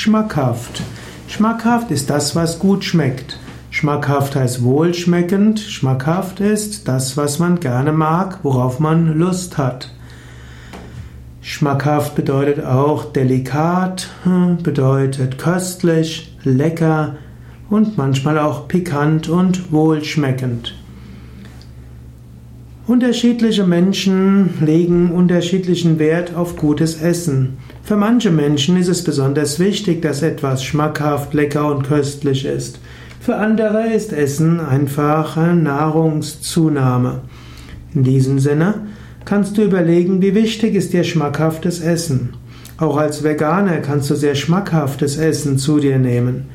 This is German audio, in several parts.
schmackhaft. Schmackhaft ist das, was gut schmeckt. Schmackhaft heißt wohlschmeckend. Schmackhaft ist das, was man gerne mag, worauf man Lust hat. Schmackhaft bedeutet auch delikat, bedeutet köstlich, lecker und manchmal auch pikant und wohlschmeckend. Unterschiedliche Menschen legen unterschiedlichen Wert auf gutes Essen. Für manche Menschen ist es besonders wichtig, dass etwas schmackhaft, lecker und köstlich ist. Für andere ist Essen einfach Nahrungszunahme. In diesem Sinne kannst du überlegen, wie wichtig ist dir schmackhaftes Essen. Auch als Veganer kannst du sehr schmackhaftes Essen zu dir nehmen.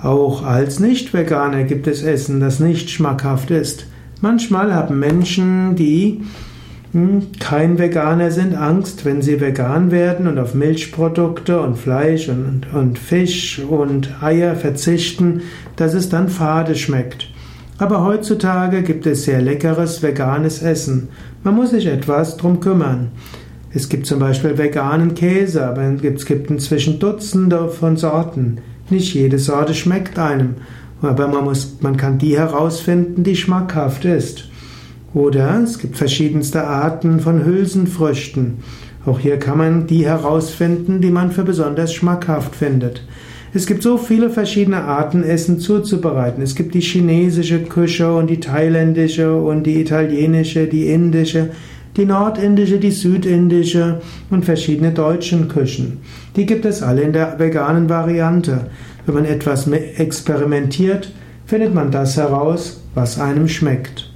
Auch als Nicht-Veganer gibt es Essen, das nicht schmackhaft ist. Manchmal haben Menschen, die hm, kein Veganer sind, Angst, wenn sie vegan werden und auf Milchprodukte und Fleisch und, und Fisch und Eier verzichten, dass es dann fade schmeckt. Aber heutzutage gibt es sehr leckeres veganes Essen. Man muss sich etwas drum kümmern. Es gibt zum Beispiel veganen Käse, aber es gibt inzwischen Dutzende von Sorten. Nicht jede Sorte schmeckt einem. Aber man, muss, man kann die herausfinden, die schmackhaft ist. Oder es gibt verschiedenste Arten von Hülsenfrüchten. Auch hier kann man die herausfinden, die man für besonders schmackhaft findet. Es gibt so viele verschiedene Arten, Essen zuzubereiten. Es gibt die chinesische Küche und die thailändische und die italienische, die indische, die nordindische, die südindische und verschiedene deutschen Küchen. Die gibt es alle in der veganen Variante. Wenn man etwas experimentiert, findet man das heraus, was einem schmeckt.